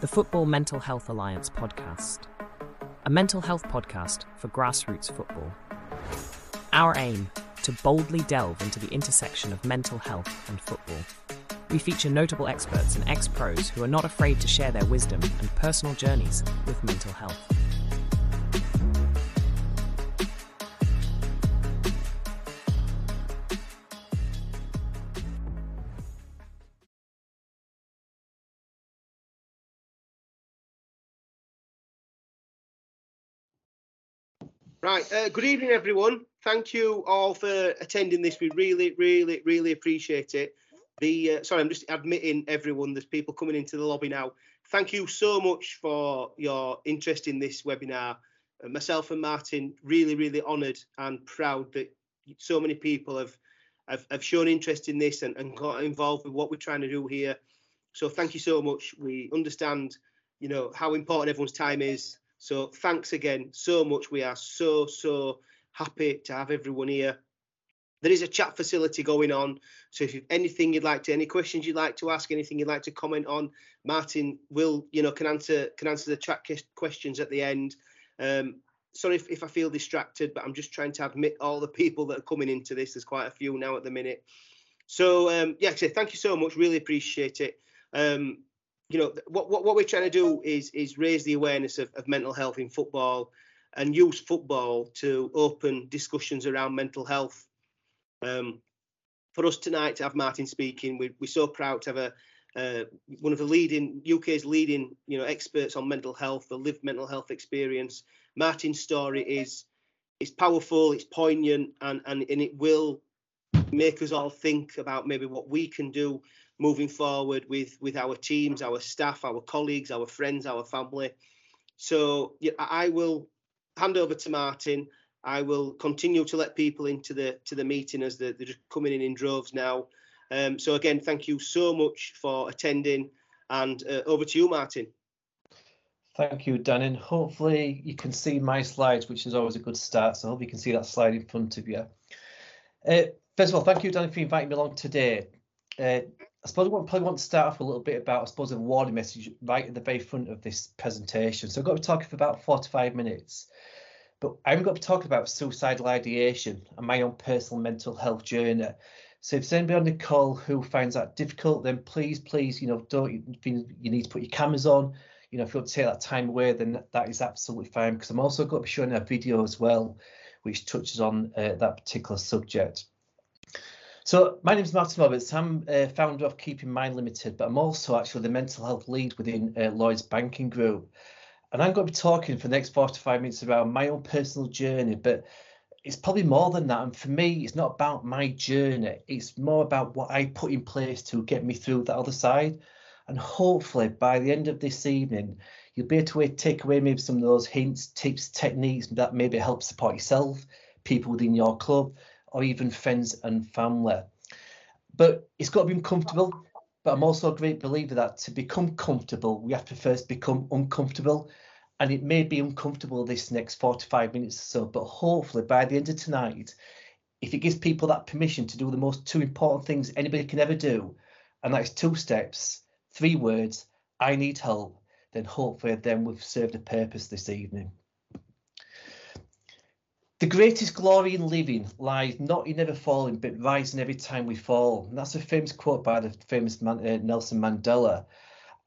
the Football Mental Health Alliance podcast, a mental health podcast for grassroots football. Our aim to boldly delve into the intersection of mental health and football. We feature notable experts and ex pros who are not afraid to share their wisdom and personal journeys with mental health. Good evening, everyone. Thank you all for attending this. We really, really, really appreciate it. The uh, sorry, I'm just admitting everyone. There's people coming into the lobby now. Thank you so much for your interest in this webinar. Uh, myself and Martin really, really honoured and proud that so many people have have, have shown interest in this and, and got involved with what we're trying to do here. So thank you so much. We understand, you know, how important everyone's time is so thanks again so much. We are so, so happy to have everyone here. There is a chat facility going on. So if you've anything you'd like to, any questions you'd like to ask, anything you'd like to comment on, Martin will, you know, can answer can answer the chat questions at the end. Um, sorry if, if I feel distracted, but I'm just trying to admit all the people that are coming into this. There's quite a few now at the minute. So um, yeah, so thank you so much. Really appreciate it. Um, you know what, what, what we're trying to do is is raise the awareness of, of mental health in football and use football to open discussions around mental health. Um, for us tonight to have martin speaking we, we're so proud to have a uh, one of the leading uk's leading you know experts on mental health the lived mental health experience. Martin's story is is powerful it's poignant and and, and it will make us all think about maybe what we can do moving forward with with our teams, our staff, our colleagues, our friends, our family. So yeah, I will hand over to Martin. I will continue to let people into the to the meeting as they're, they're coming in in droves now. Um, so again, thank you so much for attending, and uh, over to you, Martin. Thank you, Dan. Hopefully you can see my slides, which is always a good start. So I hope you can see that slide in front of you. Uh, first of all, thank you, Dan, for inviting me along today. Uh, I suppose I probably want to start off a little bit about, I suppose, a warning message right at the very front of this presentation. So I've got to talking for about four to five minutes, but I'm going to be talking about suicidal ideation and my own personal mental health journey. So if there's anybody on the call who finds that difficult, then please, please, you know, don't you, you need to put your cameras on. You know, if you want to take that time away, then that is absolutely fine. Because I'm also going to be showing a video as well, which touches on uh, that particular subject. So my name is Martin Roberts. I'm uh, founder of Keeping Mind Limited, but I'm also actually the mental health lead within uh, Lloyd's Banking Group. And I'm going to be talking for the next four to five minutes about my own personal journey, but it's probably more than that. And for me, it's not about my journey. It's more about what I put in place to get me through the other side. And hopefully by the end of this evening, you'll be able to take away maybe some of those hints, tips, techniques that maybe help support yourself, people within your club, or even friends and family. But it's got to be uncomfortable. But I'm also a great believer that to become comfortable, we have to first become uncomfortable. And it may be uncomfortable this next 45 minutes or so, but hopefully by the end of tonight, if it gives people that permission to do the most two important things anybody can ever do, and that's two steps, three words, I need help, then hopefully then we've served a purpose this evening. The greatest glory in living lies not in never falling, but rising every time we fall. And that's a famous quote by the famous man, uh, Nelson Mandela.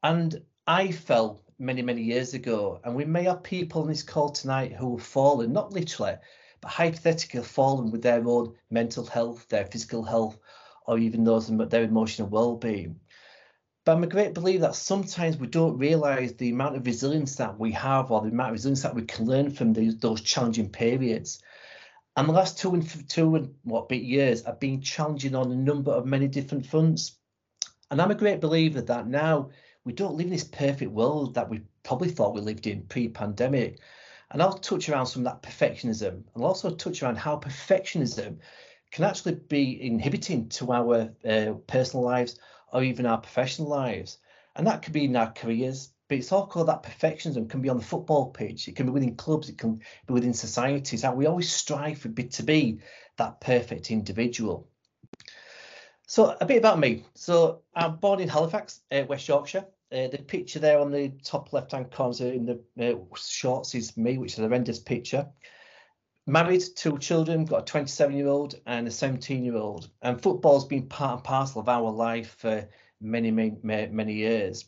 And I fell many, many years ago. And we may have people on this call tonight who have fallen, not literally, but hypothetically fallen with their own mental health, their physical health, or even those their emotional well-being. But I'm a great believer that sometimes we don't realise the amount of resilience that we have or the amount of resilience that we can learn from these, those challenging periods. And the last two and two and what bit years have been challenging on a number of many different fronts. And I'm a great believer that now we don't live in this perfect world that we probably thought we lived in pre-pandemic. And I'll touch around some of that perfectionism and I'll also touch around how perfectionism can actually be inhibiting to our uh, personal lives or even our professional lives. And that could be in our careers, but it's all called that perfectionism. Can be on the football pitch, it can be within clubs, it can be within societies. That we always strive to be that perfect individual. So a bit about me. So I'm born in Halifax, uh, West Yorkshire. Uh, the picture there on the top left hand corner in the uh, shorts is me, which is a horrendous picture. Married, two children, got a 27 year old and a 17 year old. And football's been part and parcel of our life for many, many, many years.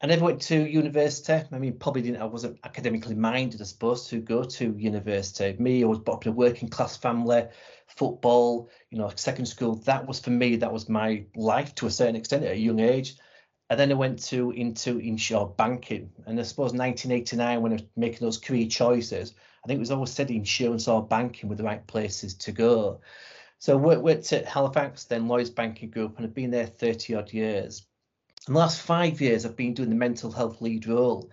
I never went to university. I mean, probably didn't. I wasn't academically minded, I suppose, to go to university. Me, I was brought up in a working class family. Football, you know, second school. That was for me. That was my life to a certain extent at a young age. And then I went to into inshore banking. And I suppose 1989, when I was making those career choices, I think it was always said insurance or banking were the right places to go. So worked at Halifax, then Lloyds Banking Group, and I've been there 30 odd years. In the last five years, I've been doing the mental health lead role.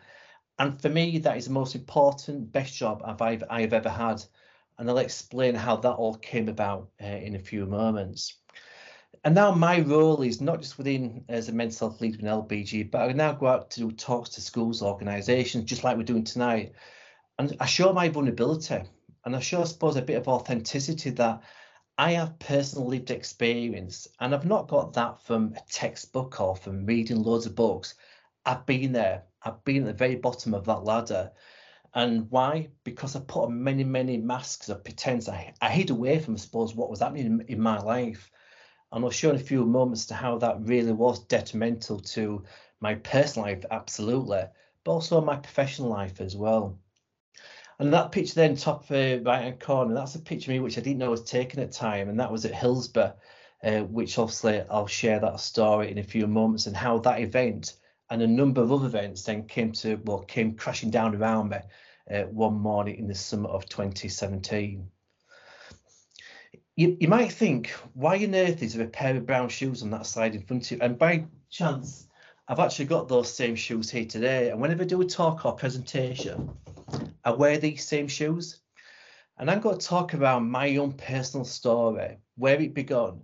And for me, that is the most important, best job I've, I've ever had. And I'll explain how that all came about uh, in a few moments. And now my role is not just within as a mental health lead in LBG, but I now go out to do talks to schools, organisations, just like we're doing tonight. And I show my vulnerability and I show, I suppose, a bit of authenticity that I have personal lived experience, and I've not got that from a textbook or from reading loads of books. I've been there. I've been at the very bottom of that ladder. And why? Because I put on many, many masks of pretense. I, I hid away from, I suppose, what was happening in, in my life. And I'll show in a few moments to how that really was detrimental to my personal life, absolutely, but also my professional life as well. And that picture then top uh, right hand corner, that's a picture of me which I didn't know was taken at time, and that was at Hillsborough, uh, which obviously I'll share that story in a few moments and how that event and a number of other events then came to well came crashing down around me uh, one morning in the summer of 2017. You, you might think, why on earth is there a pair of brown shoes on that slide in front of you? And by chance, I've actually got those same shoes here today. And whenever I do a talk or presentation, I wear these same shoes. And I'm going to talk about my own personal story, where it began.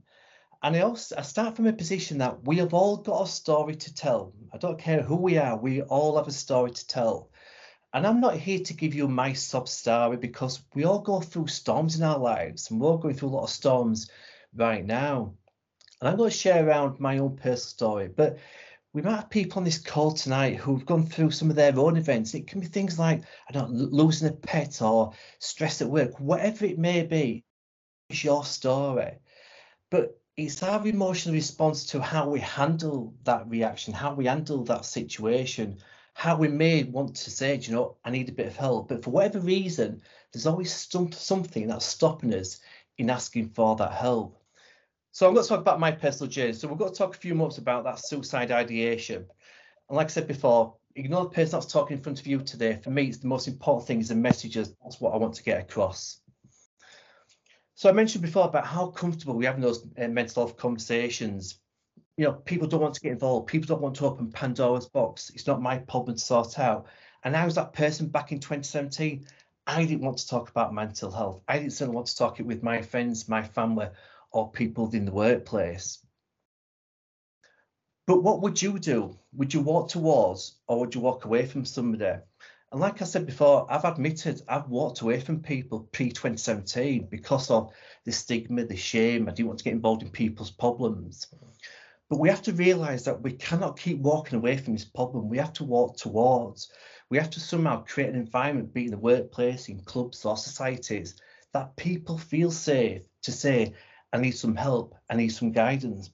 And I also I start from a position that we have all got a story to tell. I don't care who we are, we all have a story to tell. And I'm not here to give you my sub story because we all go through storms in our lives and we're going through a lot of storms right now. And I'm going to share around my own personal story. But we might have people on this call tonight who've gone through some of their own events. It can be things like, I don't know, losing a pet or stress at work, whatever it may be, it's your story. But it's our emotional response to how we handle that reaction, how we handle that situation, how we may want to say, you know, I need a bit of help. But for whatever reason, there's always some, something that's stopping us in asking for that help. So I'm going to talk about my personal journey. So we're going to talk a few months about that suicide ideation. And like I said before, ignore the person that's talking in front of you today. For me, it's the most important thing is the messages. That's what I want to get across. So I mentioned before about how comfortable we have in those uh, mental health conversations. You know, people don't want to get involved. People don't want to open Pandora's box. It's not my problem to sort out. And I was that person back in 2017. I didn't want to talk about mental health. I didn't want to talk it with my friends, my family, or people in the workplace. But what would you do? Would you walk towards or would you walk away from somebody? And like I said before, I've admitted I've walked away from people pre 2017 because of the stigma, the shame. I didn't want to get involved in people's problems. But we have to realize that we cannot keep walking away from this problem. We have to walk towards. We have to somehow create an environment, be it in the workplace, in clubs or societies, that people feel safe to say, I need some help, I need some guidance.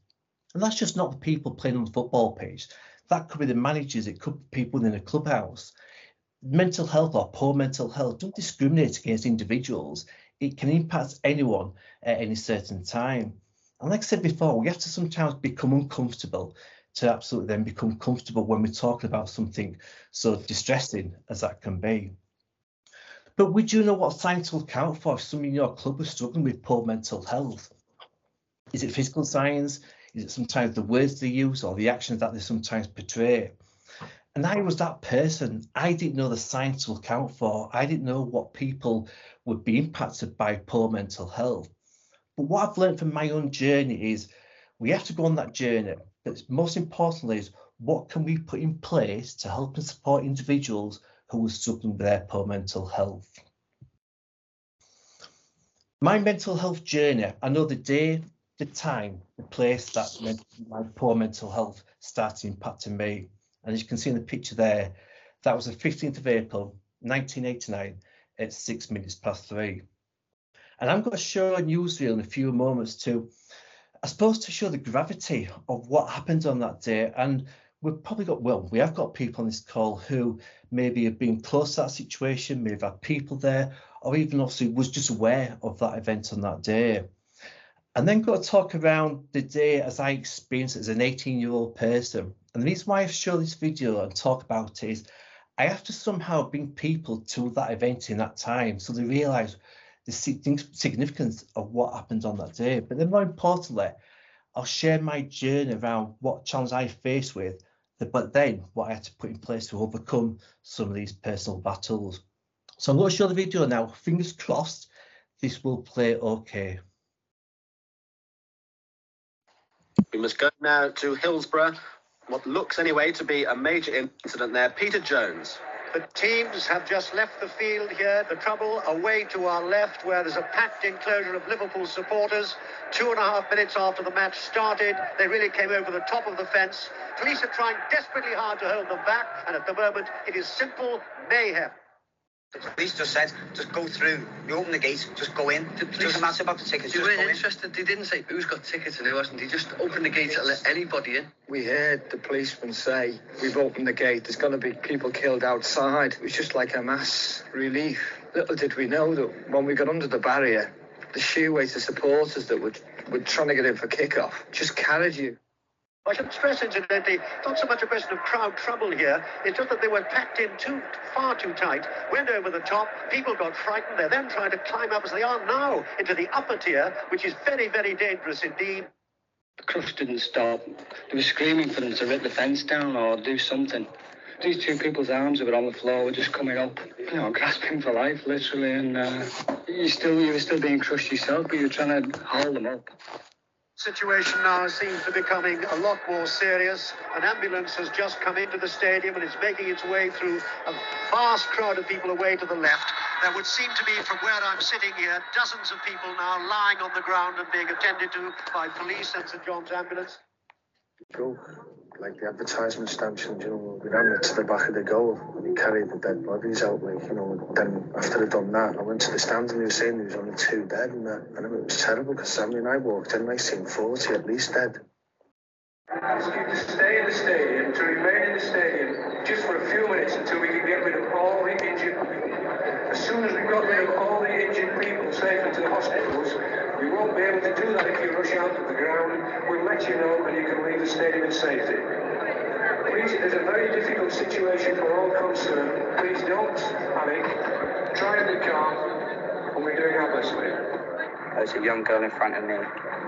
And that's just not the people playing on the football pitch. That could be the managers, it could be people within a clubhouse. Mental health or poor mental health don't discriminate against individuals. It can impact anyone at any certain time. And like I said before, we have to sometimes become uncomfortable to absolutely then become comfortable when we're talking about something so distressing as that can be. But would you know what signs will count for if someone in your club is struggling with poor mental health? Is it physical signs? Is it sometimes the words they use or the actions that they sometimes portray? And I was that person. I didn't know the science will count for. I didn't know what people would be impacted by poor mental health. But what I've learned from my own journey is we have to go on that journey. But most importantly is what can we put in place to help and support individuals who are struggling with their poor mental health. My mental health journey, I know the day the time, the place that my poor mental health started impacting me. And as you can see in the picture there, that was the 15th of April, 1989 at six minutes past three. And I'm going to show a newsreel in a few moments to, I suppose, to show the gravity of what happened on that day. And we've probably got, well, we have got people on this call who maybe have been close to that situation, maybe have had people there, or even obviously was just aware of that event on that day. And then got to talk around the day as I experienced it as an 18 year old person. And the reason why I show this video and talk about it is I have to somehow bring people to that event in that time so they realize the significance of what happened on that day. But then more importantly, I'll share my journey around what challenge I faced with, but then what I had to put in place to overcome some of these personal battles. So I'm going to show the video now. Fingers crossed, this will play okay. We must go now to Hillsborough. What looks anyway to be a major incident there. Peter Jones. The teams have just left the field here. The trouble away to our left, where there's a packed enclosure of Liverpool supporters. Two and a half minutes after the match started, they really came over the top of the fence. Police are trying desperately hard to hold them back, and at the moment, it is simple mayhem. The police just said, just go through. You open the gates, just go in. The police, doesn't matter about the tickets. They weren't interested. They didn't say who's got tickets and who hasn't. They just opened the gates and let anybody in. We heard the policeman say, "We've opened the gate. There's going to be people killed outside." It was just like a mass relief. Little did we know that when we got under the barrier, the sheer weight of supporters that were were trying to get in for kickoff just carried you. I should stress, incidentally, not so much a question of crowd trouble here. It's just that they were packed in too far too tight, went over the top. People got frightened. They're then trying to climb up, as they are now, into the upper tier, which is very, very dangerous indeed. The crush didn't stop. They were screaming for them to rip the fence down or do something. These two people's arms were on the floor were just coming up, you know, grasping for life, literally, and uh, you still you were still being crushed yourself, but you were trying to hold them up situation now seems to be becoming a lot more serious. An ambulance has just come into the stadium and is making its way through a vast crowd of people away to the left. There would seem to be, from where I'm sitting here, dozens of people now lying on the ground and being attended to by police and St John's ambulance. Go like the advertisement stamps and you know we ran it to the back of the goal and he carried the dead bodies out like you know then after they'd done that I went to the stands and he was saying there was only two dead and that and it was terrible because I mean I walked in and I seen 40 at least dead I ask you to stay in the stadium, to remain in the stadium just for a few minutes until we can get rid of all the injured people. As soon as we've got rid of all the injured people safely to the hospitals, we won't be able to do that if you rush out of the ground. We'll let you know and you can leave the stadium in safety. Please, it's a very difficult situation for all concerned. Please don't panic. Try and be calm, and we're doing our best for. There's a young girl in front of me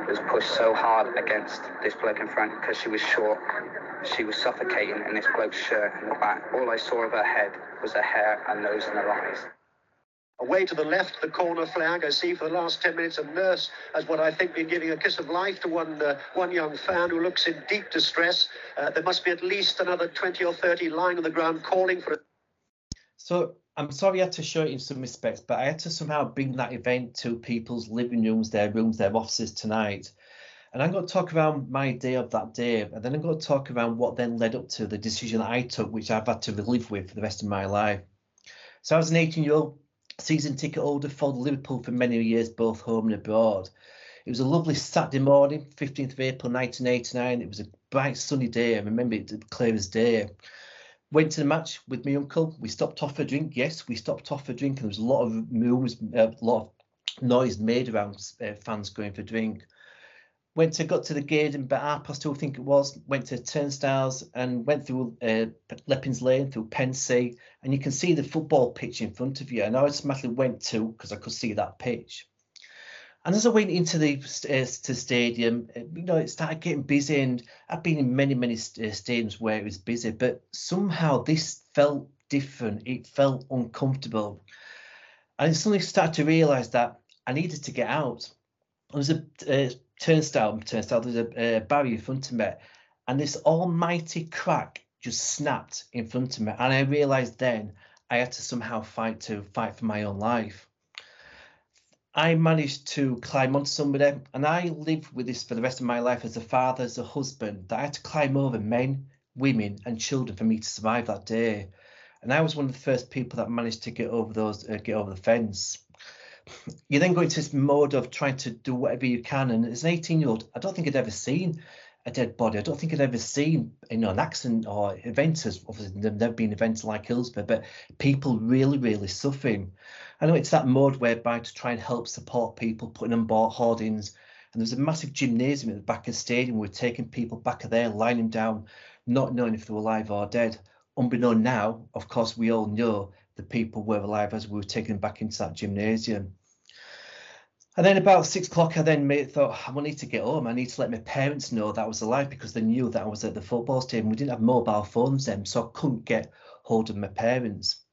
was pushed so hard against this bloke in front because she was short. She was suffocating in this bloke's shirt in the back. All I saw of her head was her hair, her nose, and her eyes. Away to the left, the corner flag. I see for the last 10 minutes a nurse has what I think been giving a kiss of life to one uh, one young fan who looks in deep distress. Uh, there must be at least another 20 or 30 lying on the ground calling for it. So I'm sorry I had to show it in some respects, but I had to somehow bring that event to people's living rooms, their rooms, their offices tonight. And I'm going to talk around my day of that day, and then I'm going to talk around what then led up to the decision that I took, which I've had to live with for the rest of my life. So I was an 18 year old season ticket holder, followed Liverpool for many years, both home and abroad. It was a lovely Saturday morning, 15th of April 1989. It was a bright sunny day. I remember it clear as day. Went to the match with my uncle. We stopped off for a drink. Yes, we stopped off for a drink, and there was a lot of moves, a lot of noise made around uh, fans going for a drink. Went to got to the gate and about half past two, I think it was. Went to turnstiles and went through uh, Leppings Lane through Pensy, and you can see the football pitch in front of you. And I automatically went to because I could see that pitch. And as I went into the uh, to stadium, uh, you know, it started getting busy. And I've been in many, many uh, stadiums where it was busy, but somehow this felt different. It felt uncomfortable. And I suddenly started to realize that I needed to get out. There was a uh, turnstile, turnstile, there's a, a barrier in front of me. And this almighty crack just snapped in front of me. And I realized then I had to somehow fight to fight for my own life. I managed to climb onto somebody, and I lived with this for the rest of my life as a father, as a husband, that I had to climb over men women, and children for me to survive that day. And I was one of the first people that managed to get over those, uh, get over the fence. You then go into this mode of trying to do whatever you can. And as an 18 year old, I don't think I'd ever seen a dead body. I don't think I'd ever seen you know an accident or events. As obviously, there've been events like Hillsborough, but people really, really suffering. I know it's that mode whereby to try and help support people, putting on board hoardings. And there's a massive gymnasium at the back of the stadium. We're taking people back there, lying them down, not knowing if they were alive or dead. Unbeknown now, of course, we all know the people were alive as we were them back into that gymnasium. And then about six o'clock, I then made, thought, I need to get home. I need to let my parents know that I was alive because they knew that I was at the football stadium. We didn't have mobile phones then, so I couldn't get hold of my parents.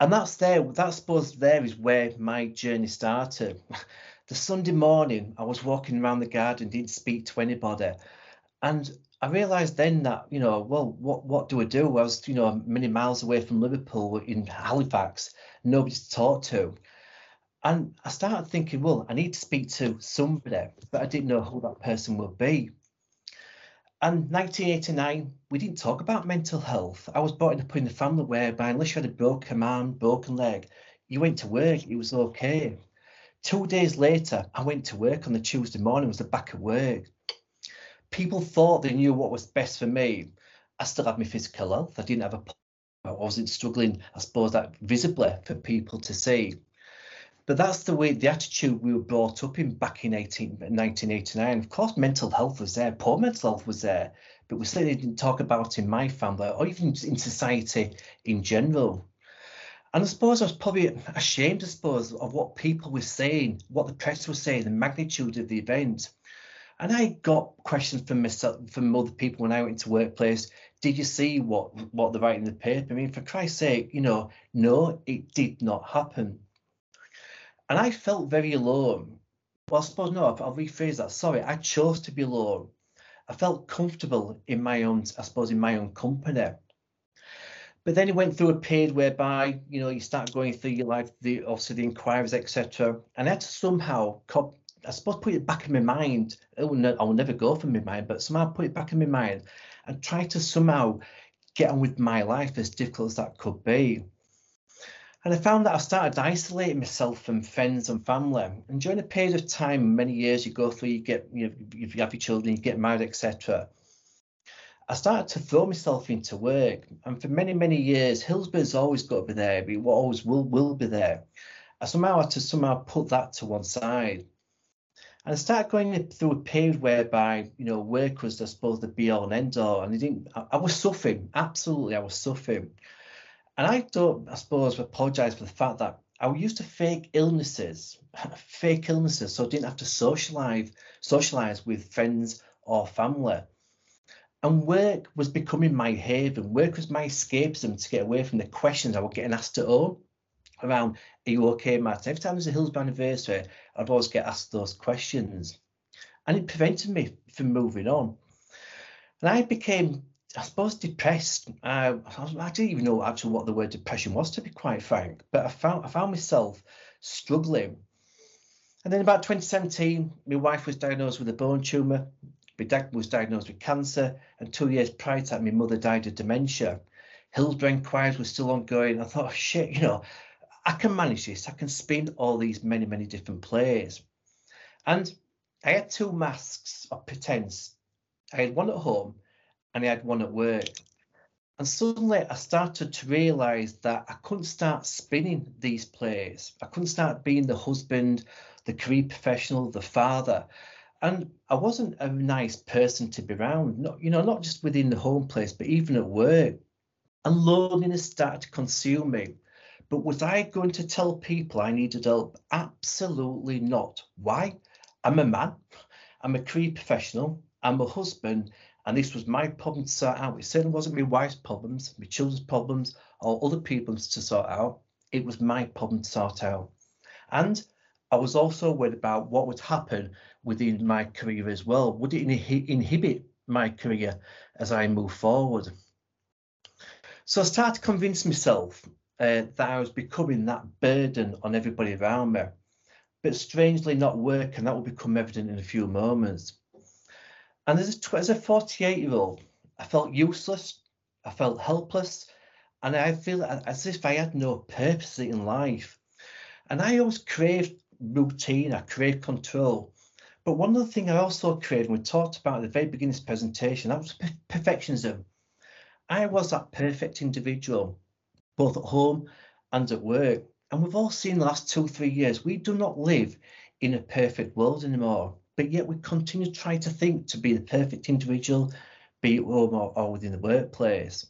And that's there, that I suppose there is where my journey started. the Sunday morning, I was walking around the garden, didn't speak to anybody. And I realised then that, you know, well, what what do I do? I was, you know, many miles away from Liverpool in Halifax, nobody to talk to. And I started thinking, well, I need to speak to somebody, but I didn't know who that person would be. And 1989, we didn't talk about mental health. I was brought up in the family whereby unless you had a broken arm, broken leg, you went to work, it was okay. Two days later, I went to work on the Tuesday morning, was the back of work. People thought they knew what was best for me. I still had my physical health. I didn't have a I wasn't struggling, I suppose, that visibly for people to see. But that's the way, the attitude we were brought up in back in 18, 1989. Of course, mental health was there, poor mental health was there, but we certainly didn't talk about in my family or even in society in general. And I suppose I was probably ashamed, I suppose, of what people were saying, what the press was saying, the magnitude of the event. And I got questions from myself, from other people when I went to workplace. Did you see what what they write in the paper? I mean, for Christ's sake, you know, no, it did not happen. And I felt very alone. Well, I suppose no, I'll rephrase that. Sorry, I chose to be alone. I felt comfortable in my own, I suppose, in my own company. But then it went through a period whereby, you know, you start going through your life, the obviously the inquiries, etc. And I had to somehow, I suppose, put it back in my mind. I will, ne- I will never go from my mind, but somehow put it back in my mind and try to somehow get on with my life as difficult as that could be. And I found that I started isolating myself from friends and family. And during a period of time, many years you go through, you get, you, know, you have your children, you get married, etc. I started to throw myself into work. And for many, many years, Hillsborough's always got to be there, it always will, will be there. I somehow had to somehow put that to one side. And I started going through a period whereby, you know, work was, I suppose, the be all and end all. And I didn't, I, I was suffering, absolutely, I was suffering. And I don't, I suppose, apologise for the fact that I used to fake illnesses, fake illnesses, so I didn't have to socialise, socialise with friends or family. And work was becoming my haven. Work was my escapism to get away from the questions I was getting asked at home around, are you okay, Matt? Every time there's a Hillsborough anniversary, I'd always get asked those questions. And it prevented me from moving on. And I became I suppose depressed. Uh, I didn't even know actually what the word depression was, to be quite frank. But I found I found myself struggling. And then about 2017, my wife was diagnosed with a bone tumor. My dad was diagnosed with cancer, and two years prior to that, my mother died of dementia. Hillsborough inquiries were still ongoing. I thought, oh, shit, you know, I can manage this. I can spin all these many, many different plays. And I had two masks of pretense. I had one at home and I had one at work. And suddenly I started to realize that I couldn't start spinning these plays. I couldn't start being the husband, the career professional, the father. And I wasn't a nice person to be around, not, you know, not just within the home place, but even at work. And loneliness started to consume me. But was I going to tell people I needed help? Absolutely not. Why? I'm a man, I'm a career professional, I'm a husband, and this was my problem to sort out. It certainly wasn't my wife's problems, my children's problems, or other people's to sort out. It was my problem to sort out. And I was also worried about what would happen within my career as well. Would it inhibit my career as I move forward? So I started to convince myself uh, that I was becoming that burden on everybody around me. But strangely not working, that will become evident in a few moments. And as a, as a 48 year old, I felt useless. I felt helpless. And I feel as if I had no purpose in life. And I always craved routine, I craved control. But one of the things I also craved, and we talked about at the very beginning of this presentation, that was perfectionism. I was that perfect individual, both at home and at work. And we've all seen the last two, three years, we do not live in a perfect world anymore. But yet we continue to try to think to be the perfect individual, be it home or, or within the workplace.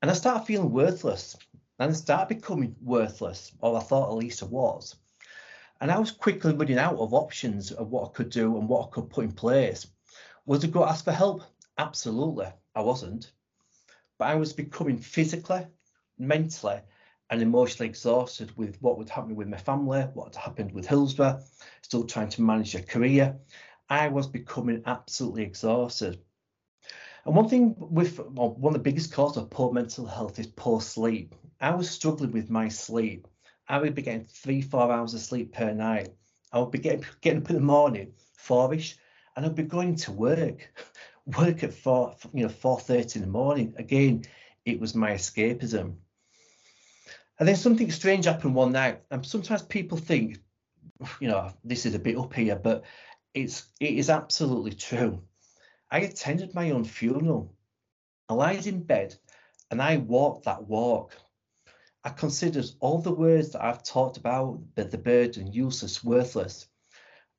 And I started feeling worthless. And I started becoming worthless, or I thought at least I was. And I was quickly running out of options of what I could do and what I could put in place. Was I go ask for help? Absolutely, I wasn't. But I was becoming physically, mentally, and emotionally exhausted with what would happen with my family, what had happened with Hillsborough, still trying to manage a career. I was becoming absolutely exhausted. And one thing with well, one of the biggest causes of poor mental health is poor sleep. I was struggling with my sleep. I would be getting three, four hours of sleep per night. I would be getting, getting up in the morning, four-ish, and I'd be going to work, work at four, you know, four thirty in the morning. Again, it was my escapism. And then something strange happened one night. And sometimes people think, you know, this is a bit up here, but it's it is absolutely true. I attended my own funeral. I lied in bed and I walked that walk. I considered all the words that I've talked about, the, the burden, useless, worthless.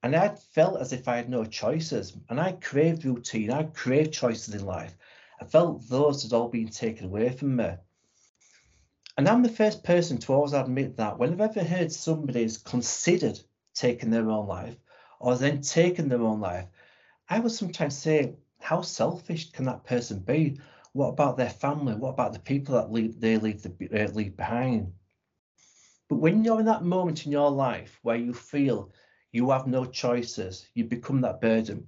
And I felt as if I had no choices. And I craved routine, I craved choices in life. I felt those had all been taken away from me. And I'm the first person to always admit that when I've ever heard somebody's considered taking their own life or then taken their own life, I would sometimes say, how selfish can that person be? What about their family? What about the people that leave, they leave, the, uh, leave behind? But when you're in that moment in your life where you feel you have no choices, you become that burden,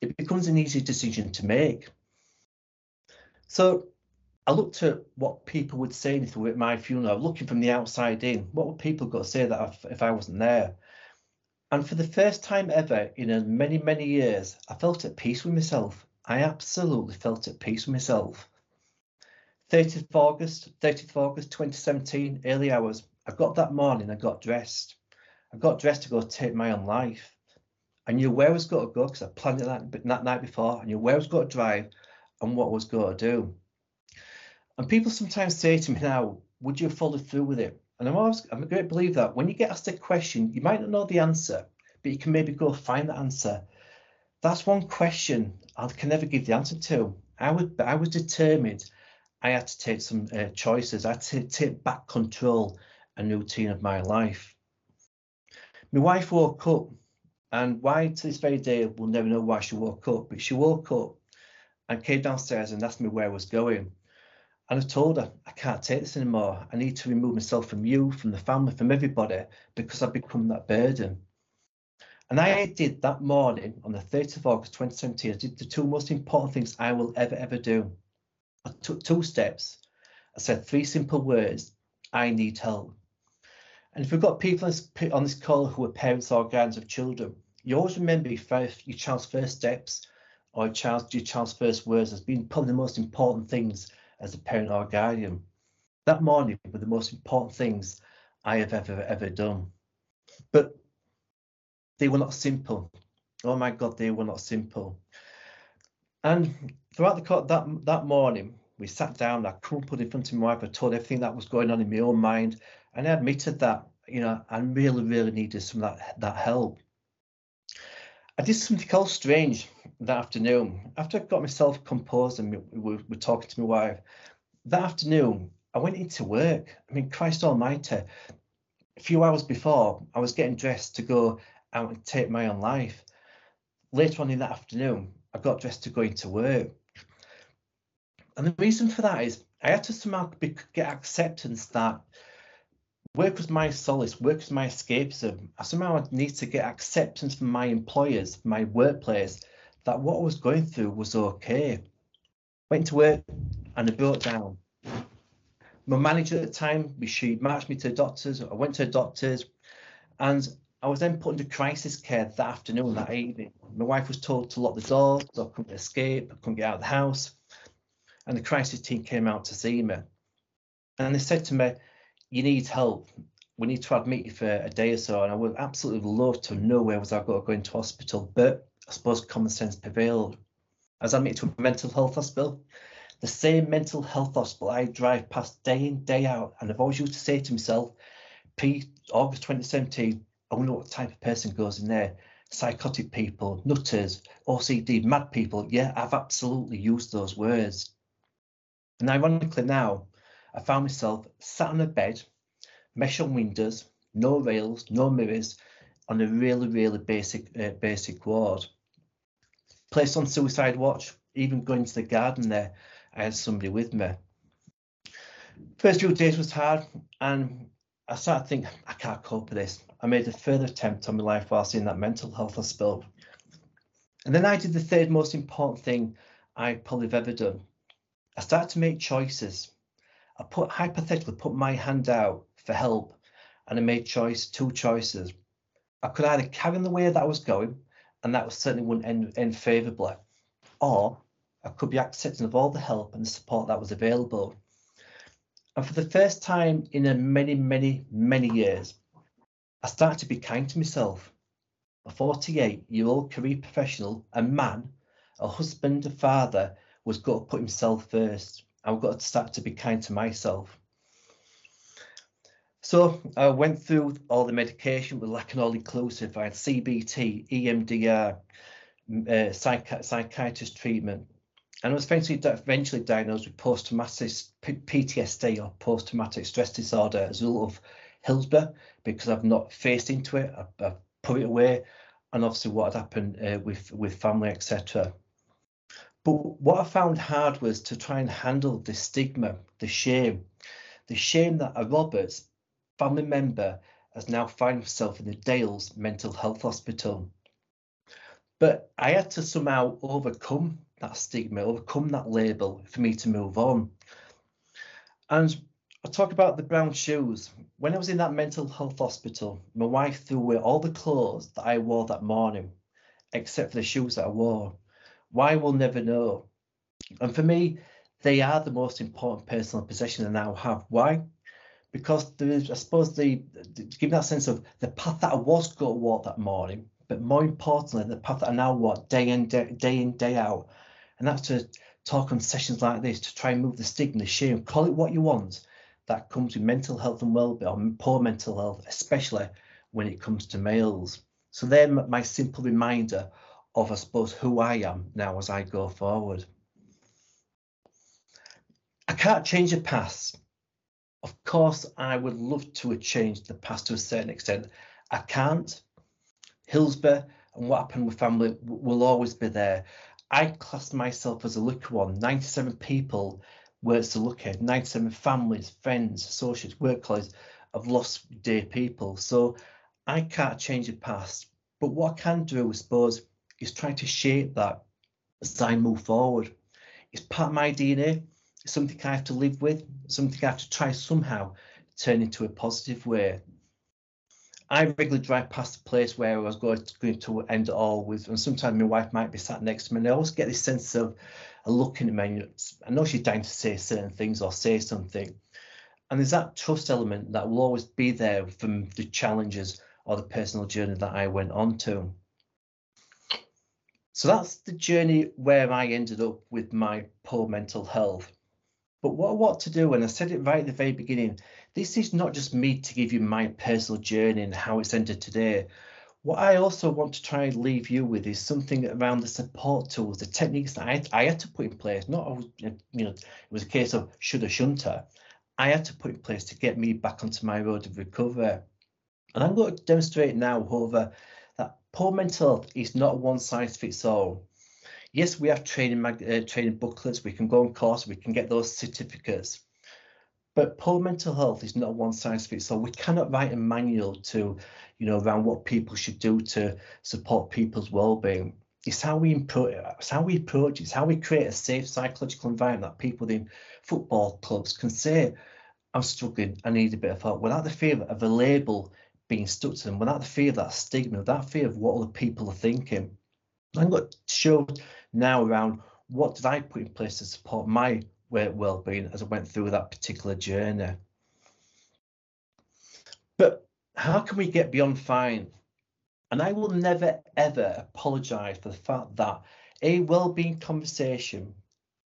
it becomes an easy decision to make. So I looked at what people would say at my funeral, looking from the outside in. What would people got to say that if I wasn't there? And for the first time ever in many, many years, I felt at peace with myself. I absolutely felt at peace with myself. 30th of August, 30th of August 2017, early hours. I got that morning, I got dressed. I got dressed to go take my own life. I knew where I was going to go because I planned it that, that night before. I knew where I was going to drive and what I was going to do. And people sometimes say to me now, would you have followed through with it? And I'm always, I'm a great believer that when you get asked a question, you might not know the answer, but you can maybe go find the answer. That's one question I can never give the answer to. I would, I was determined. I had to take some uh, choices. I had to take back control and routine of my life. My wife woke up, and why to this very day we'll never know why she woke up. But she woke up and came downstairs and asked me where I was going. And I told her, I can't take this anymore. I need to remove myself from you, from the family, from everybody, because I've become that burden. And I did that morning on the 30th of August 2017, I did the two most important things I will ever, ever do. I took two steps. I said three simple words I need help. And if we've got people on this call who are parents or guardians of children, you always remember your, first, your child's first steps or your child's, your child's first words as being probably the most important things as a parent or guardian. That morning were the most important things I have ever, ever done. But they were not simple. Oh my God, they were not simple. And throughout the that that morning, we sat down. I crumpled in front of my wife. I told everything that was going on in my own mind, and I admitted that you know I really, really needed some of that that help. I did something else strange that afternoon. After I got myself composed and we were talking to my wife, that afternoon I went into work. I mean, Christ Almighty, a few hours before I was getting dressed to go out and take my own life. Later on in that afternoon, I got dressed to go into work. And the reason for that is I had to somehow get acceptance that Work was my solace, work was my escapism. I somehow need to get acceptance from my employers, my workplace, that what I was going through was okay. Went to work and I broke down. My manager at the time, she marched me to the doctors. I went to the doctors and I was then put into crisis care that afternoon, that evening. My wife was told to lock the door, so I couldn't escape, I couldn't get out of the house. And the crisis team came out to see me. And they said to me, You need help. We need to admit you for a day or so. And I would absolutely love to know where was I going to go into hospital. But I suppose common sense prevailed. I was admitted to a mental health hospital. The same mental health hospital I drive past day in, day out. And I've always used to say to myself, P August 2017, I wonder what type of person goes in there. Psychotic people, nutters, OCD, mad people. Yeah, I've absolutely used those words. And ironically now, I found myself sat on a bed, mesh on windows, no rails, no mirrors, on a really, really basic, uh, basic ward. Placed on suicide watch, even going to the garden there, I had somebody with me. First few days was hard, and I started thinking, I can't cope with this. I made a further attempt on my life whilst in that mental health hospital. And then I did the third most important thing I probably have ever done. I started to make choices. I put hypothetically put my hand out for help and I made choice two choices. I could either carry on the way that I was going, and that was certainly wouldn't end, end favourably, or I could be accepting of all the help and the support that was available. And for the first time in many, many, many years, I started to be kind to myself. A 48 year old career professional, a man, a husband, a father, was got to put himself first. I've got to start to be kind to myself. So I went through all the medication with all inclusive. I had CBT, EMDR, uh, psych- psychiatrist treatment, and I was eventually, eventually diagnosed with post traumatic PTSD or post traumatic stress disorder as a result of Hillsborough because I've not faced into it. I've, I've put it away, and obviously what had happened uh, with with family, etc. But what I found hard was to try and handle the stigma, the shame, the shame that a Roberts family member has now found himself in the Dales Mental Health Hospital. But I had to somehow overcome that stigma, overcome that label for me to move on. And I talk about the brown shoes. When I was in that mental health hospital, my wife threw away all the clothes that I wore that morning, except for the shoes that I wore. Why we'll never know. And for me, they are the most important personal possession I now have. Why? Because there is, I suppose, the, the give that sense of the path that I was going to walk that morning, but more importantly, the path that I now walk day in, day, day in, day out. And that's to talk on sessions like this to try and move the stigma, the shame, call it what you want, that comes with mental health and well-being, or poor mental health, especially when it comes to males. So they're my simple reminder of, I suppose, who I am now as I go forward. I can't change the past. Of course, I would love to have changed the past to a certain extent. I can't. Hillsborough and what happened with family will always be there. I class myself as a lucky one. 97 people were to look at, 97 families, friends, associates, work colleagues have lost dear people. So I can't change the past. But what I can do, I suppose, is trying to shape that as I move forward. It's part of my DNA. It's something I have to live with, something I have to try somehow turn into a positive way. I regularly drive past the place where I was going to, going to end it all with, and sometimes my wife might be sat next to me, and I always get this sense of a looking at me. I know she's dying to say certain things or say something, and there's that trust element that will always be there from the challenges or the personal journey that I went on to. So that's the journey where I ended up with my poor mental health. But what I want to do, and I said it right at the very beginning, this is not just me to give you my personal journey and how it's ended today. What I also want to try and leave you with is something around the support tools, the techniques that I, I had to put in place. Not, you know, it was a case of shoulda, shunta. I had to put in place to get me back onto my road of recovery. And I'm going to demonstrate now, however, Poor mental health is not one size fits all. Yes, we have training uh, training booklets. We can go on course. We can get those certificates. But poor mental health is not one size fits all. We cannot write a manual to, you know, around what people should do to support people's well-being. It's how we approach. It's how we approach. It's how we create a safe psychological environment that people in football clubs can say, "I'm struggling. I need a bit of help," without the fear of a label being stuck to them, without the fear of that stigma, without fear of what other people are thinking. I'm going to show now around what did I put in place to support my well-being as I went through that particular journey. But how can we get beyond fine? And I will never ever apologize for the fact that a well-being conversation,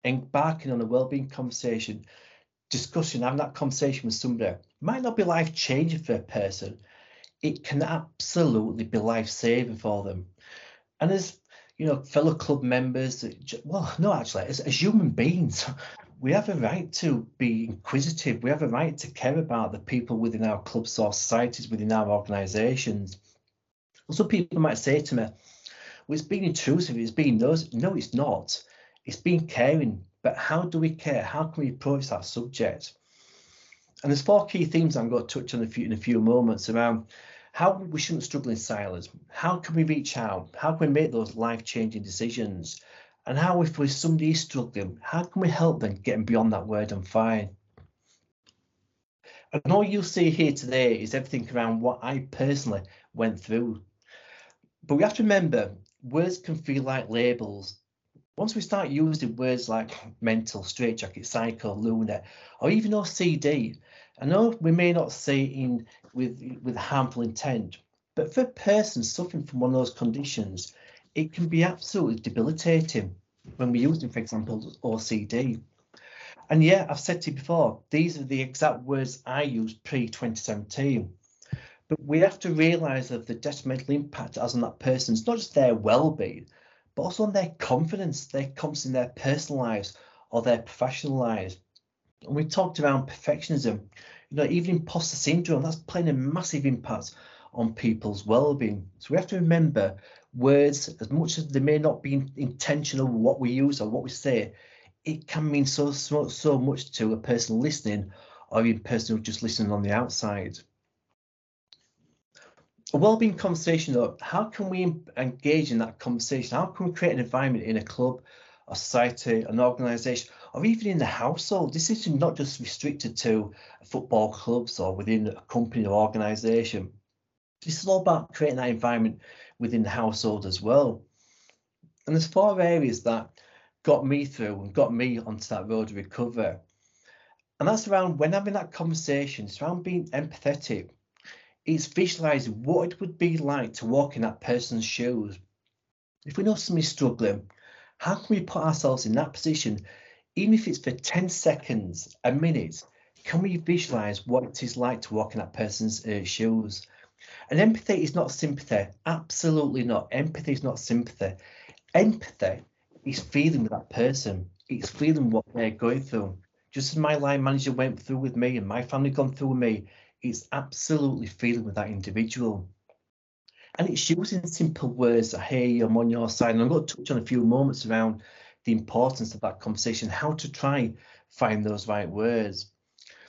embarking on a well-being conversation, discussing, having that conversation with somebody might not be life-changing for a person. It can absolutely be life-saving for them. And as you know, fellow club members, well, no, actually, as, as human beings, we have a right to be inquisitive. We have a right to care about the people within our clubs or societies, within our organisations. Some people might say to me, well, it's being intrusive, it's being nosy. No, it's not. It's being caring. But how do we care? How can we approach that subject? And there's four key themes I'm going to touch on in a few, in a few moments around how we shouldn't struggle in silence. How can we reach out? How can we make those life-changing decisions? And how, if somebody struggling, how can we help them getting beyond that word and fine? And all you'll see here today is everything around what I personally went through but we have to remember words can feel like labels. Once we start using words like mental, straitjacket, psycho, lunar, or even OCD, I know we may not say in with with harmful intent, but for a person suffering from one of those conditions, it can be absolutely debilitating when we use them, for example, OCD. And yeah, I've said to you before, these are the exact words I used pre 2017. But we have to realise of the detrimental impact it has on that person's not just their well-being, but also on their confidence, their confidence in their personal lives or their professional lives. And we talked around perfectionism, you know, even imposter syndrome, that's playing a massive impact on people's well-being. So we have to remember words, as much as they may not be intentional what we use or what we say, it can mean so so so much to a person listening or even person who's just listening on the outside. A well-being conversation though how can we engage in that conversation? How can we create an environment in a club a society an organization or even in the household this is not just restricted to football clubs or within a company or organization this is all about creating that environment within the household as well. And there's four areas that got me through and got me onto that road to recover. And that's around when having that conversation it's around being empathetic. It's visualizing what it would be like to walk in that person's shoes. If we know somebody's struggling, how can we put ourselves in that position, even if it's for 10 seconds, a minute? Can we visualize what it is like to walk in that person's uh, shoes? And empathy is not sympathy. Absolutely not. Empathy is not sympathy. Empathy is feeling with that person. It's feeling what they're going through. Just as my line manager went through with me and my family gone through with me, it's absolutely feeling with that individual. And it's using simple words, hey, I'm on your side. And I'm going to touch on a few moments around the importance of that conversation, how to try find those right words.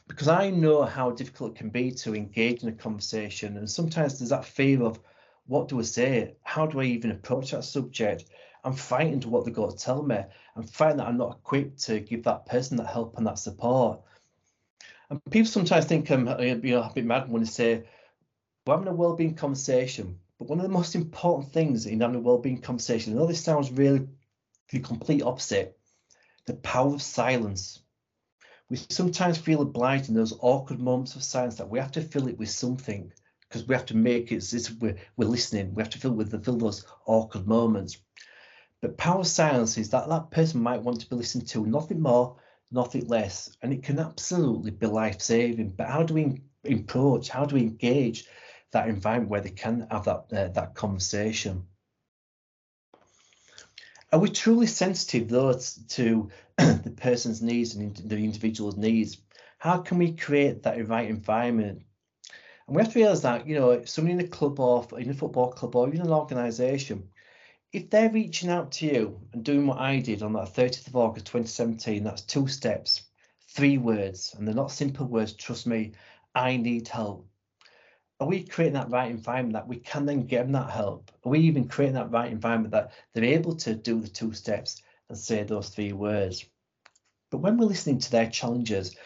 Because I know how difficult it can be to engage in a conversation. And sometimes there's that fear of what do I say? How do I even approach that subject? I'm frightened of what they're going to tell me. I'm frightened that I'm not equipped to give that person that help and that support. And people sometimes think I'm uh, you know, a bit mad when they say, we're having a well-being conversation. But one of the most important things in having a well-being conversation, I know this sounds really the complete opposite, the power of silence. We sometimes feel obliged in those awkward moments of silence that we have to fill it with something because we have to make it as we're, we're listening. We have to fill with the fill those awkward moments. But power of silence is that that person might want to be listened to, nothing more, nothing less. And it can absolutely be life saving. But how do we approach, how do we engage that environment where they can have that, uh, that conversation? Are we truly sensitive though to the person's needs and the individual's needs? How can we create that right environment? And we have to realize that, you know, somebody in a club or in a football club or even an organization, if they're reaching out to you and doing what I did on that 30th of August 2017, that's two steps, three words, and they're not simple words. Trust me, I need help. Are we creating that right environment that we can then give them that help? Are we even creating that right environment that they're able to do the two steps and say those three words? But when we're listening to their challenges,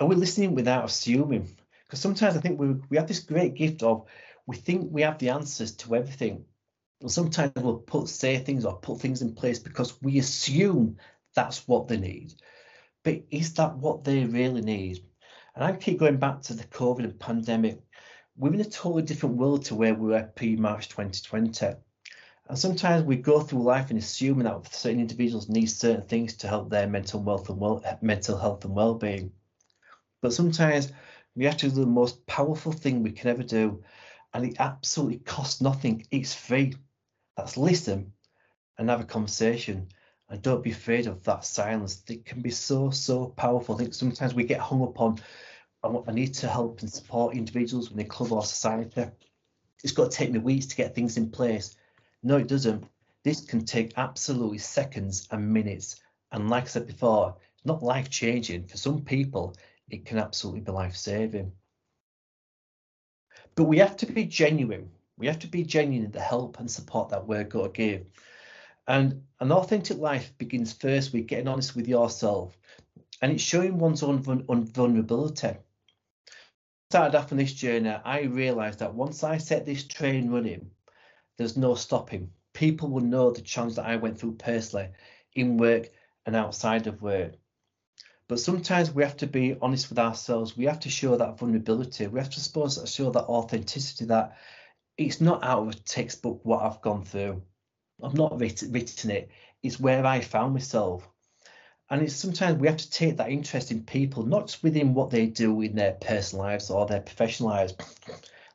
are we listening without assuming? Because sometimes I think we we have this great gift of we think we have the answers to everything. And sometimes we'll put say things or put things in place because we assume that's what they need. But is that what they really need? And I keep going back to the COVID and pandemic. We're in a totally different world to where we were pre-March 2020. And sometimes we go through life and assuming that certain individuals need certain things to help their mental wealth and well, mental health and well-being. But sometimes we have to do the most powerful thing we can ever do, and it absolutely costs nothing. It's free. That's listen and have a conversation. And don't be afraid of that silence. It can be so, so powerful. I think sometimes we get hung up on I need to help and support individuals within club or society. It's got to take me weeks to get things in place. No, it doesn't. This can take absolutely seconds and minutes. And like I said before, it's not life changing. For some people, it can absolutely be life saving. But we have to be genuine. We have to be genuine in the help and support that we're going to give. And an authentic life begins first with getting honest with yourself and it's showing one's own vulnerability. Started off on this journey, I realised that once I set this train running, there's no stopping. People will know the challenge that I went through personally in work and outside of work. But sometimes we have to be honest with ourselves. We have to show that vulnerability. We have to suppose show that authenticity that it's not out of a textbook what I've gone through. I've not written, written it. It's where I found myself. And it's sometimes we have to take that interest in people, not within what they do in their personal lives or their professional lives,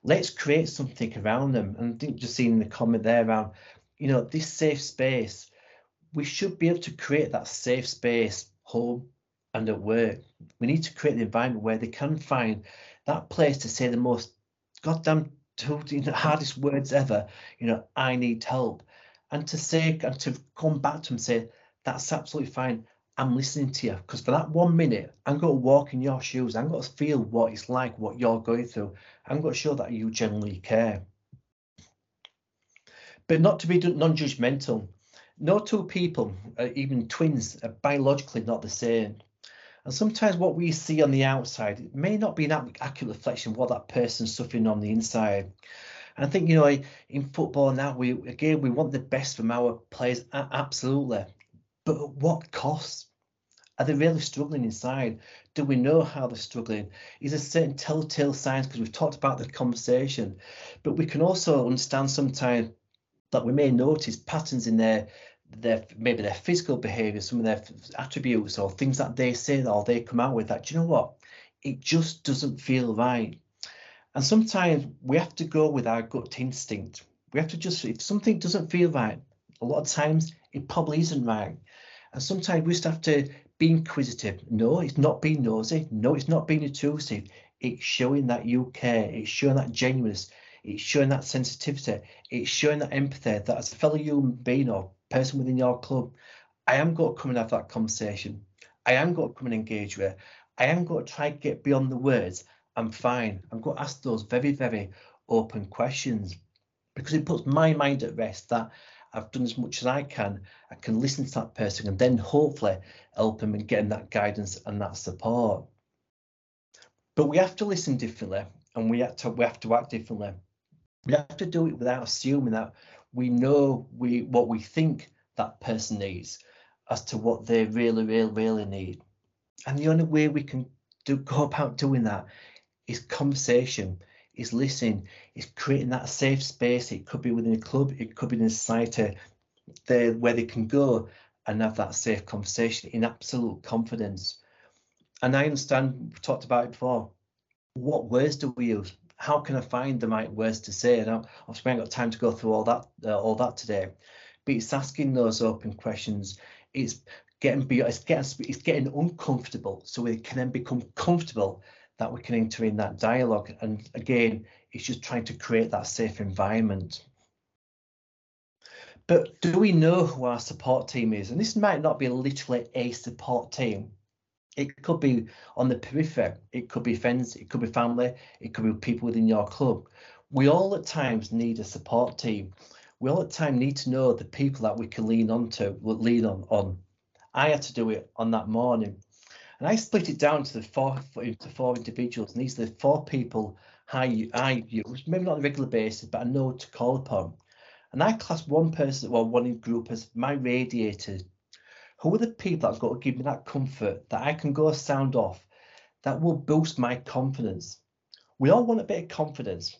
let's create something around them. And I think just seeing the comment there around, you know, this safe space, we should be able to create that safe space home and at work. We need to create the environment where they can find that place to say the most goddamn the hardest words ever, you know, I need help. And to say and to come back to them and say, that's absolutely fine. I'm listening to you because for that one minute, I'm going to walk in your shoes. I'm going to feel what it's like, what you're going through. I'm going to show that you genuinely care. But not to be non judgmental. No two people, uh, even twins, are biologically not the same. And sometimes what we see on the outside it may not be an accurate reflection of what that person's suffering on the inside. And I think, you know, in football now, we again, we want the best from our players, absolutely. But at what cost? Are they really struggling inside? Do we know how they're struggling? Is there certain telltale signs? Because we've talked about the conversation, but we can also understand sometimes that we may notice patterns in their their maybe their physical behavior, some of their attributes or things that they say or they come out with that. Do you know what? It just doesn't feel right. And sometimes we have to go with our gut instinct. We have to just if something doesn't feel right, a lot of times it probably isn't right. And sometimes we just have to be inquisitive. No, it's not being nosy. No, it's not being intrusive. It's showing that you care. It's showing that genuineness. It's showing that sensitivity. It's showing that empathy that as a fellow human being or person within your club, I am going to come and have that conversation. I am going to come and engage with. I am going to try to get beyond the words. I'm fine. I'm going to ask those very, very open questions because it puts my mind at rest that I've done as much as I can. I can listen to that person and then hopefully help them in getting that guidance and that support. But we have to listen differently and we have to we have to act differently. We have to do it without assuming that we know we what we think that person needs as to what they really, really, really need. And the only way we can do go about doing that is conversation is listening, is creating that safe space. It could be within a club, it could be in a society there where they can go and have that safe conversation in absolute confidence. And I understand we talked about it before. What words do we use? How can I find the right words to say? And I've spent got time to go through all that uh, all that today. But it's asking those open questions. It's getting it's getting it's getting uncomfortable so we can then become comfortable that we can enter in that dialogue. And again, it's just trying to create that safe environment. But do we know who our support team is? And this might not be literally a support team. It could be on the periphery. It could be friends. It could be family. It could be people within your club. We all at times need a support team. We all at times need to know the people that we can lean on to, lean on. on. I had to do it on that morning. And I split it down to the four into four individuals, and these are the four people I I use, maybe not on a regular basis, but I know to call upon. And I class one person, well, one group as my radiators. Who are the people that's got to give me that comfort that I can go sound off, that will boost my confidence? We all want a bit of confidence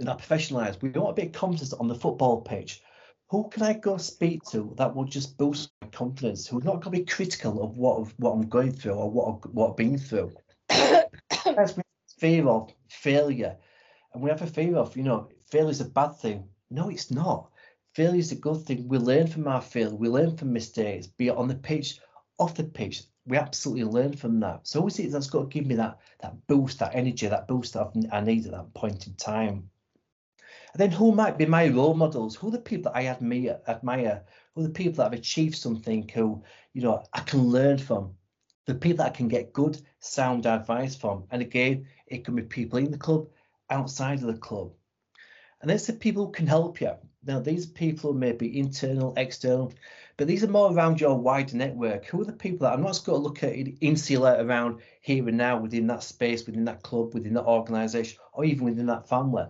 in our professional lives. We want a bit of confidence on the football pitch. Who can I go speak to that will just boost my confidence? Who's not going to be critical of what what I'm going through or what what I've been through? As we fear of failure, and we have a fear of you know failure is a bad thing. No, it's not. Failure is a good thing. We learn from our failure. We learn from mistakes, be it on the pitch, off the pitch. We absolutely learn from that. So is it that's got to give me that that boost, that energy, that boost that I need at that point in time. Then who might be my role models? Who are the people that I admire, admire? Who are the people that have achieved something who, you know, I can learn from? The people that I can get good, sound advice from. And again, it can be people in the club, outside of the club. And it's the people who can help you. Now, these people may be internal, external, but these are more around your wider network. Who are the people that I'm not just going to look at insular around here and now within that space, within that club, within that organisation, or even within that family?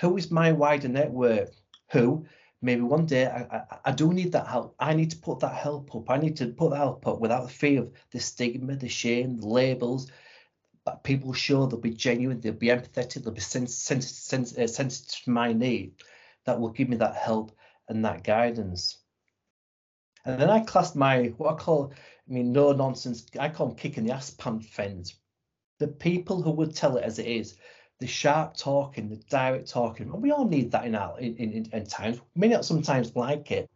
Who is my wider network? Who maybe one day I, I, I, do need that help. I need to put that help up. I need to put that help up without the fear of the stigma, the shame, the labels. But people sure they'll be genuine, they'll be empathetic, they'll be sens- sens- sens- uh, sensitive to my need. That will give me that help and that guidance. And then I class my what I call, I mean, no nonsense. I call them kicking the ass pant friends. The people who would tell it as it is the sharp talking, the direct talking. And we all need that in our in, in, in times. We may not sometimes like it,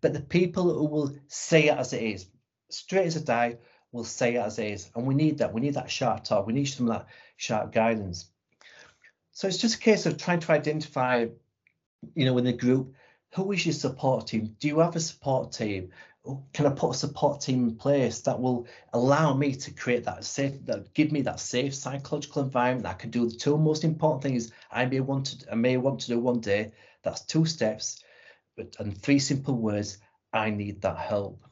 but the people who will say it as it is, straight as a die, will say it as it is. And we need that. We need that sharp talk. We need some of that sharp guidance. So it's just a case of trying to identify, you know, in the group, who is your support team? Do you have a support team? Can I put a support team in place that will allow me to create that safe, that give me that safe psychological environment that I can do the two most important things I may want to I may want to do one day. That's two steps, but and three simple words. I need that help.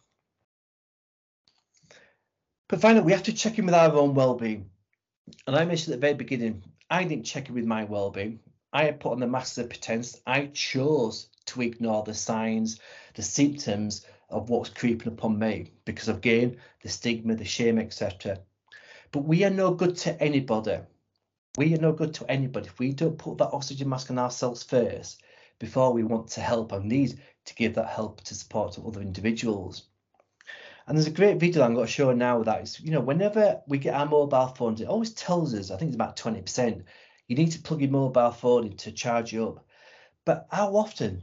But finally, we have to check in with our own well-being. And I mentioned at the very beginning, I didn't check in with my well-being. I had put on the mask of pretense. I chose to ignore the signs, the symptoms of what's creeping upon me because of again the stigma the shame etc but we are no good to anybody. We are no good to anybody. If we don't put that oxygen mask on ourselves first before we want to help and need to give that help to support to other individuals. And there's a great video I'm going to show now that is, you know, whenever we get our mobile phones, it always tells us, I think it's about 20%, you need to plug your mobile phone in to charge you up. But how often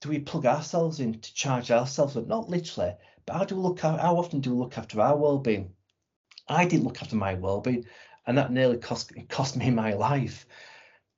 do we plug ourselves in to charge ourselves up? Not literally, but how do we look? How often do we look after our well-being? I didn't look after my well-being, and that nearly cost cost me my life.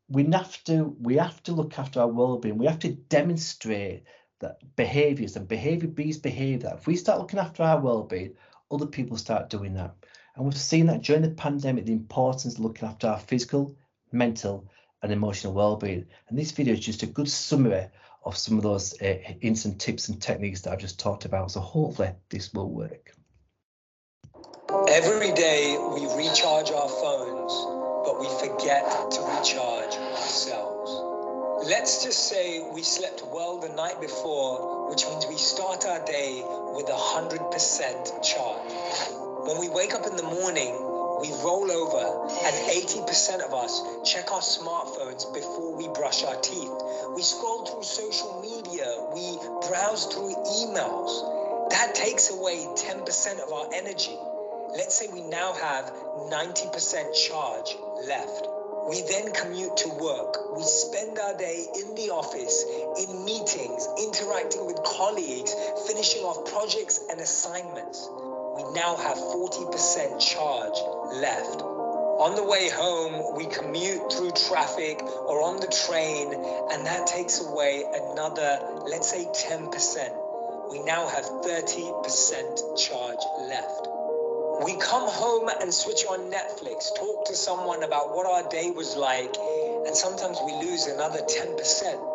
We have to we have to look after our well-being. We have to demonstrate that behaviours and behaviour bees behaviour. If we start looking after our well-being, other people start doing that. And we've seen that during the pandemic, the importance of looking after our physical, mental, and emotional well-being. And this video is just a good summary of some of those uh, instant tips and techniques that I've just talked about. So hopefully this will work. Every day we recharge our phones, but we forget to recharge ourselves. Let's just say we slept well the night before, which means we start our day with a 100% charge. When we wake up in the morning, we roll over, and 80% of us check our smartphones before we brush our teeth. We scroll through social media, we browse through emails. That takes away 10% of our energy. Let's say we now have 90% charge left. We then commute to work. We spend our day in the office, in meetings, interacting with colleagues, finishing off projects and assignments we now have 40% charge left. On the way home, we commute through traffic or on the train, and that takes away another, let's say 10%. We now have 30% charge left. We come home and switch on Netflix, talk to someone about what our day was like, and sometimes we lose another 10%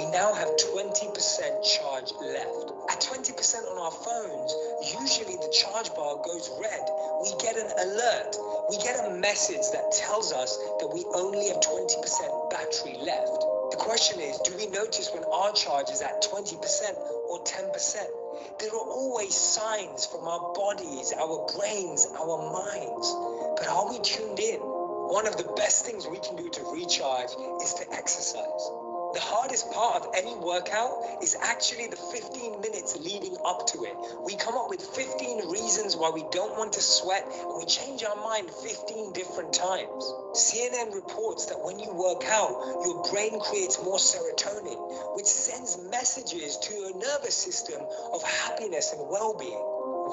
we now have 20% charge left. At 20% on our phones, usually the charge bar goes red. We get an alert. We get a message that tells us that we only have 20% battery left. The question is, do we notice when our charge is at 20% or 10%? There are always signs from our bodies, our brains, our minds. But are we tuned in? One of the best things we can do to recharge is to exercise. The hardest part of any workout is actually the 15 minutes leading up to it. We come up with 15 reasons why we don't want to sweat and we change our mind 15 different times. CNN reports that when you work out, your brain creates more serotonin, which sends messages to your nervous system of happiness and well-being.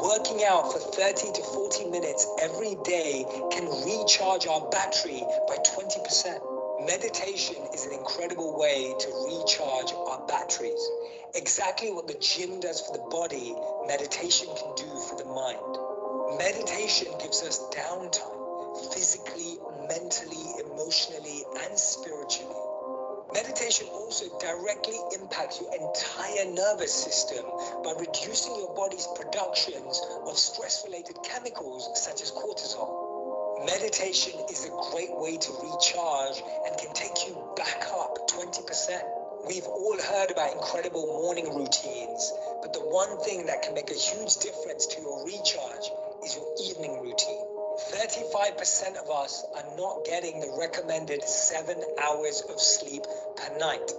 Working out for 30 to 40 minutes every day can recharge our battery by 20%. Meditation is an incredible way to recharge our batteries. Exactly what the gym does for the body, meditation can do for the mind. Meditation gives us downtime, physically, mentally, emotionally, and spiritually. Meditation also directly impacts your entire nervous system by reducing your body's productions of stress-related chemicals such as cortisol. Meditation is a great way to recharge and can take you back up 20%. We've all heard about incredible morning routines, but the one thing that can make a huge difference to your recharge is your evening routine. 35% of us are not getting the recommended seven hours of sleep per night.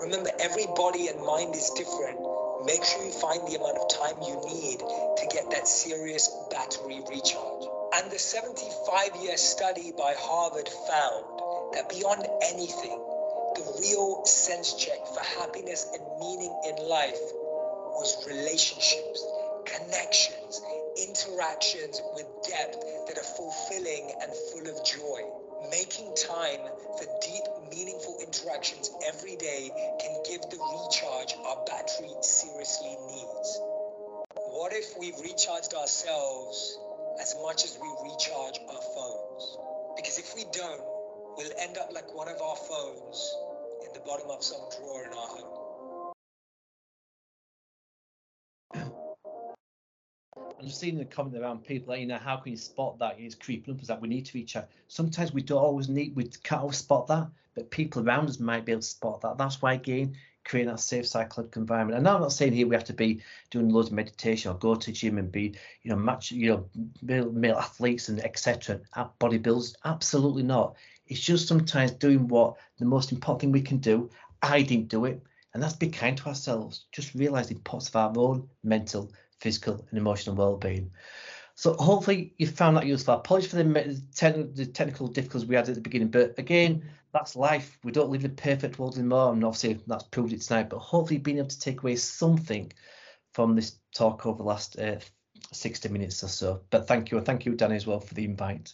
Remember, every body and mind is different. Make sure you find the amount of time you need to get that serious battery recharge. And the 75 year study by Harvard found that beyond anything, the real sense check for happiness and meaning in life was relationships, connections, interactions with depth that are fulfilling and full of joy. Making time for deep, meaningful interactions every day can give the recharge our battery seriously needs. What if we've recharged ourselves as much as we recharge our phones. Because if we don't, we'll end up like one of our phones in the bottom of some drawer in our home. I'm just seeing the comment around people, you know, how can you spot that it's creeping up? Is that we need to reach out? Sometimes we don't always need, we can't always spot that, but people around us might be able to spot that. That's why, again, create that safe psychological environment. And I'm not saying here we have to be doing loads of meditation or go to gym and be, you know, match, you know, male, male athletes and etc. Bodybuilders. Absolutely not. It's just sometimes doing what the most important thing we can do. I didn't do it, and that's be kind to ourselves. Just realizing parts of our own mental, physical, and emotional well-being. So hopefully you found that useful. Apologies for the, ten- the technical difficulties we had at the beginning, but again, that's life. We don't live in a perfect world anymore, and obviously that's proved it tonight. But hopefully, being able to take away something from this talk over the last uh, 60 minutes or so. But thank you, and thank you, Danny, as well for the invite.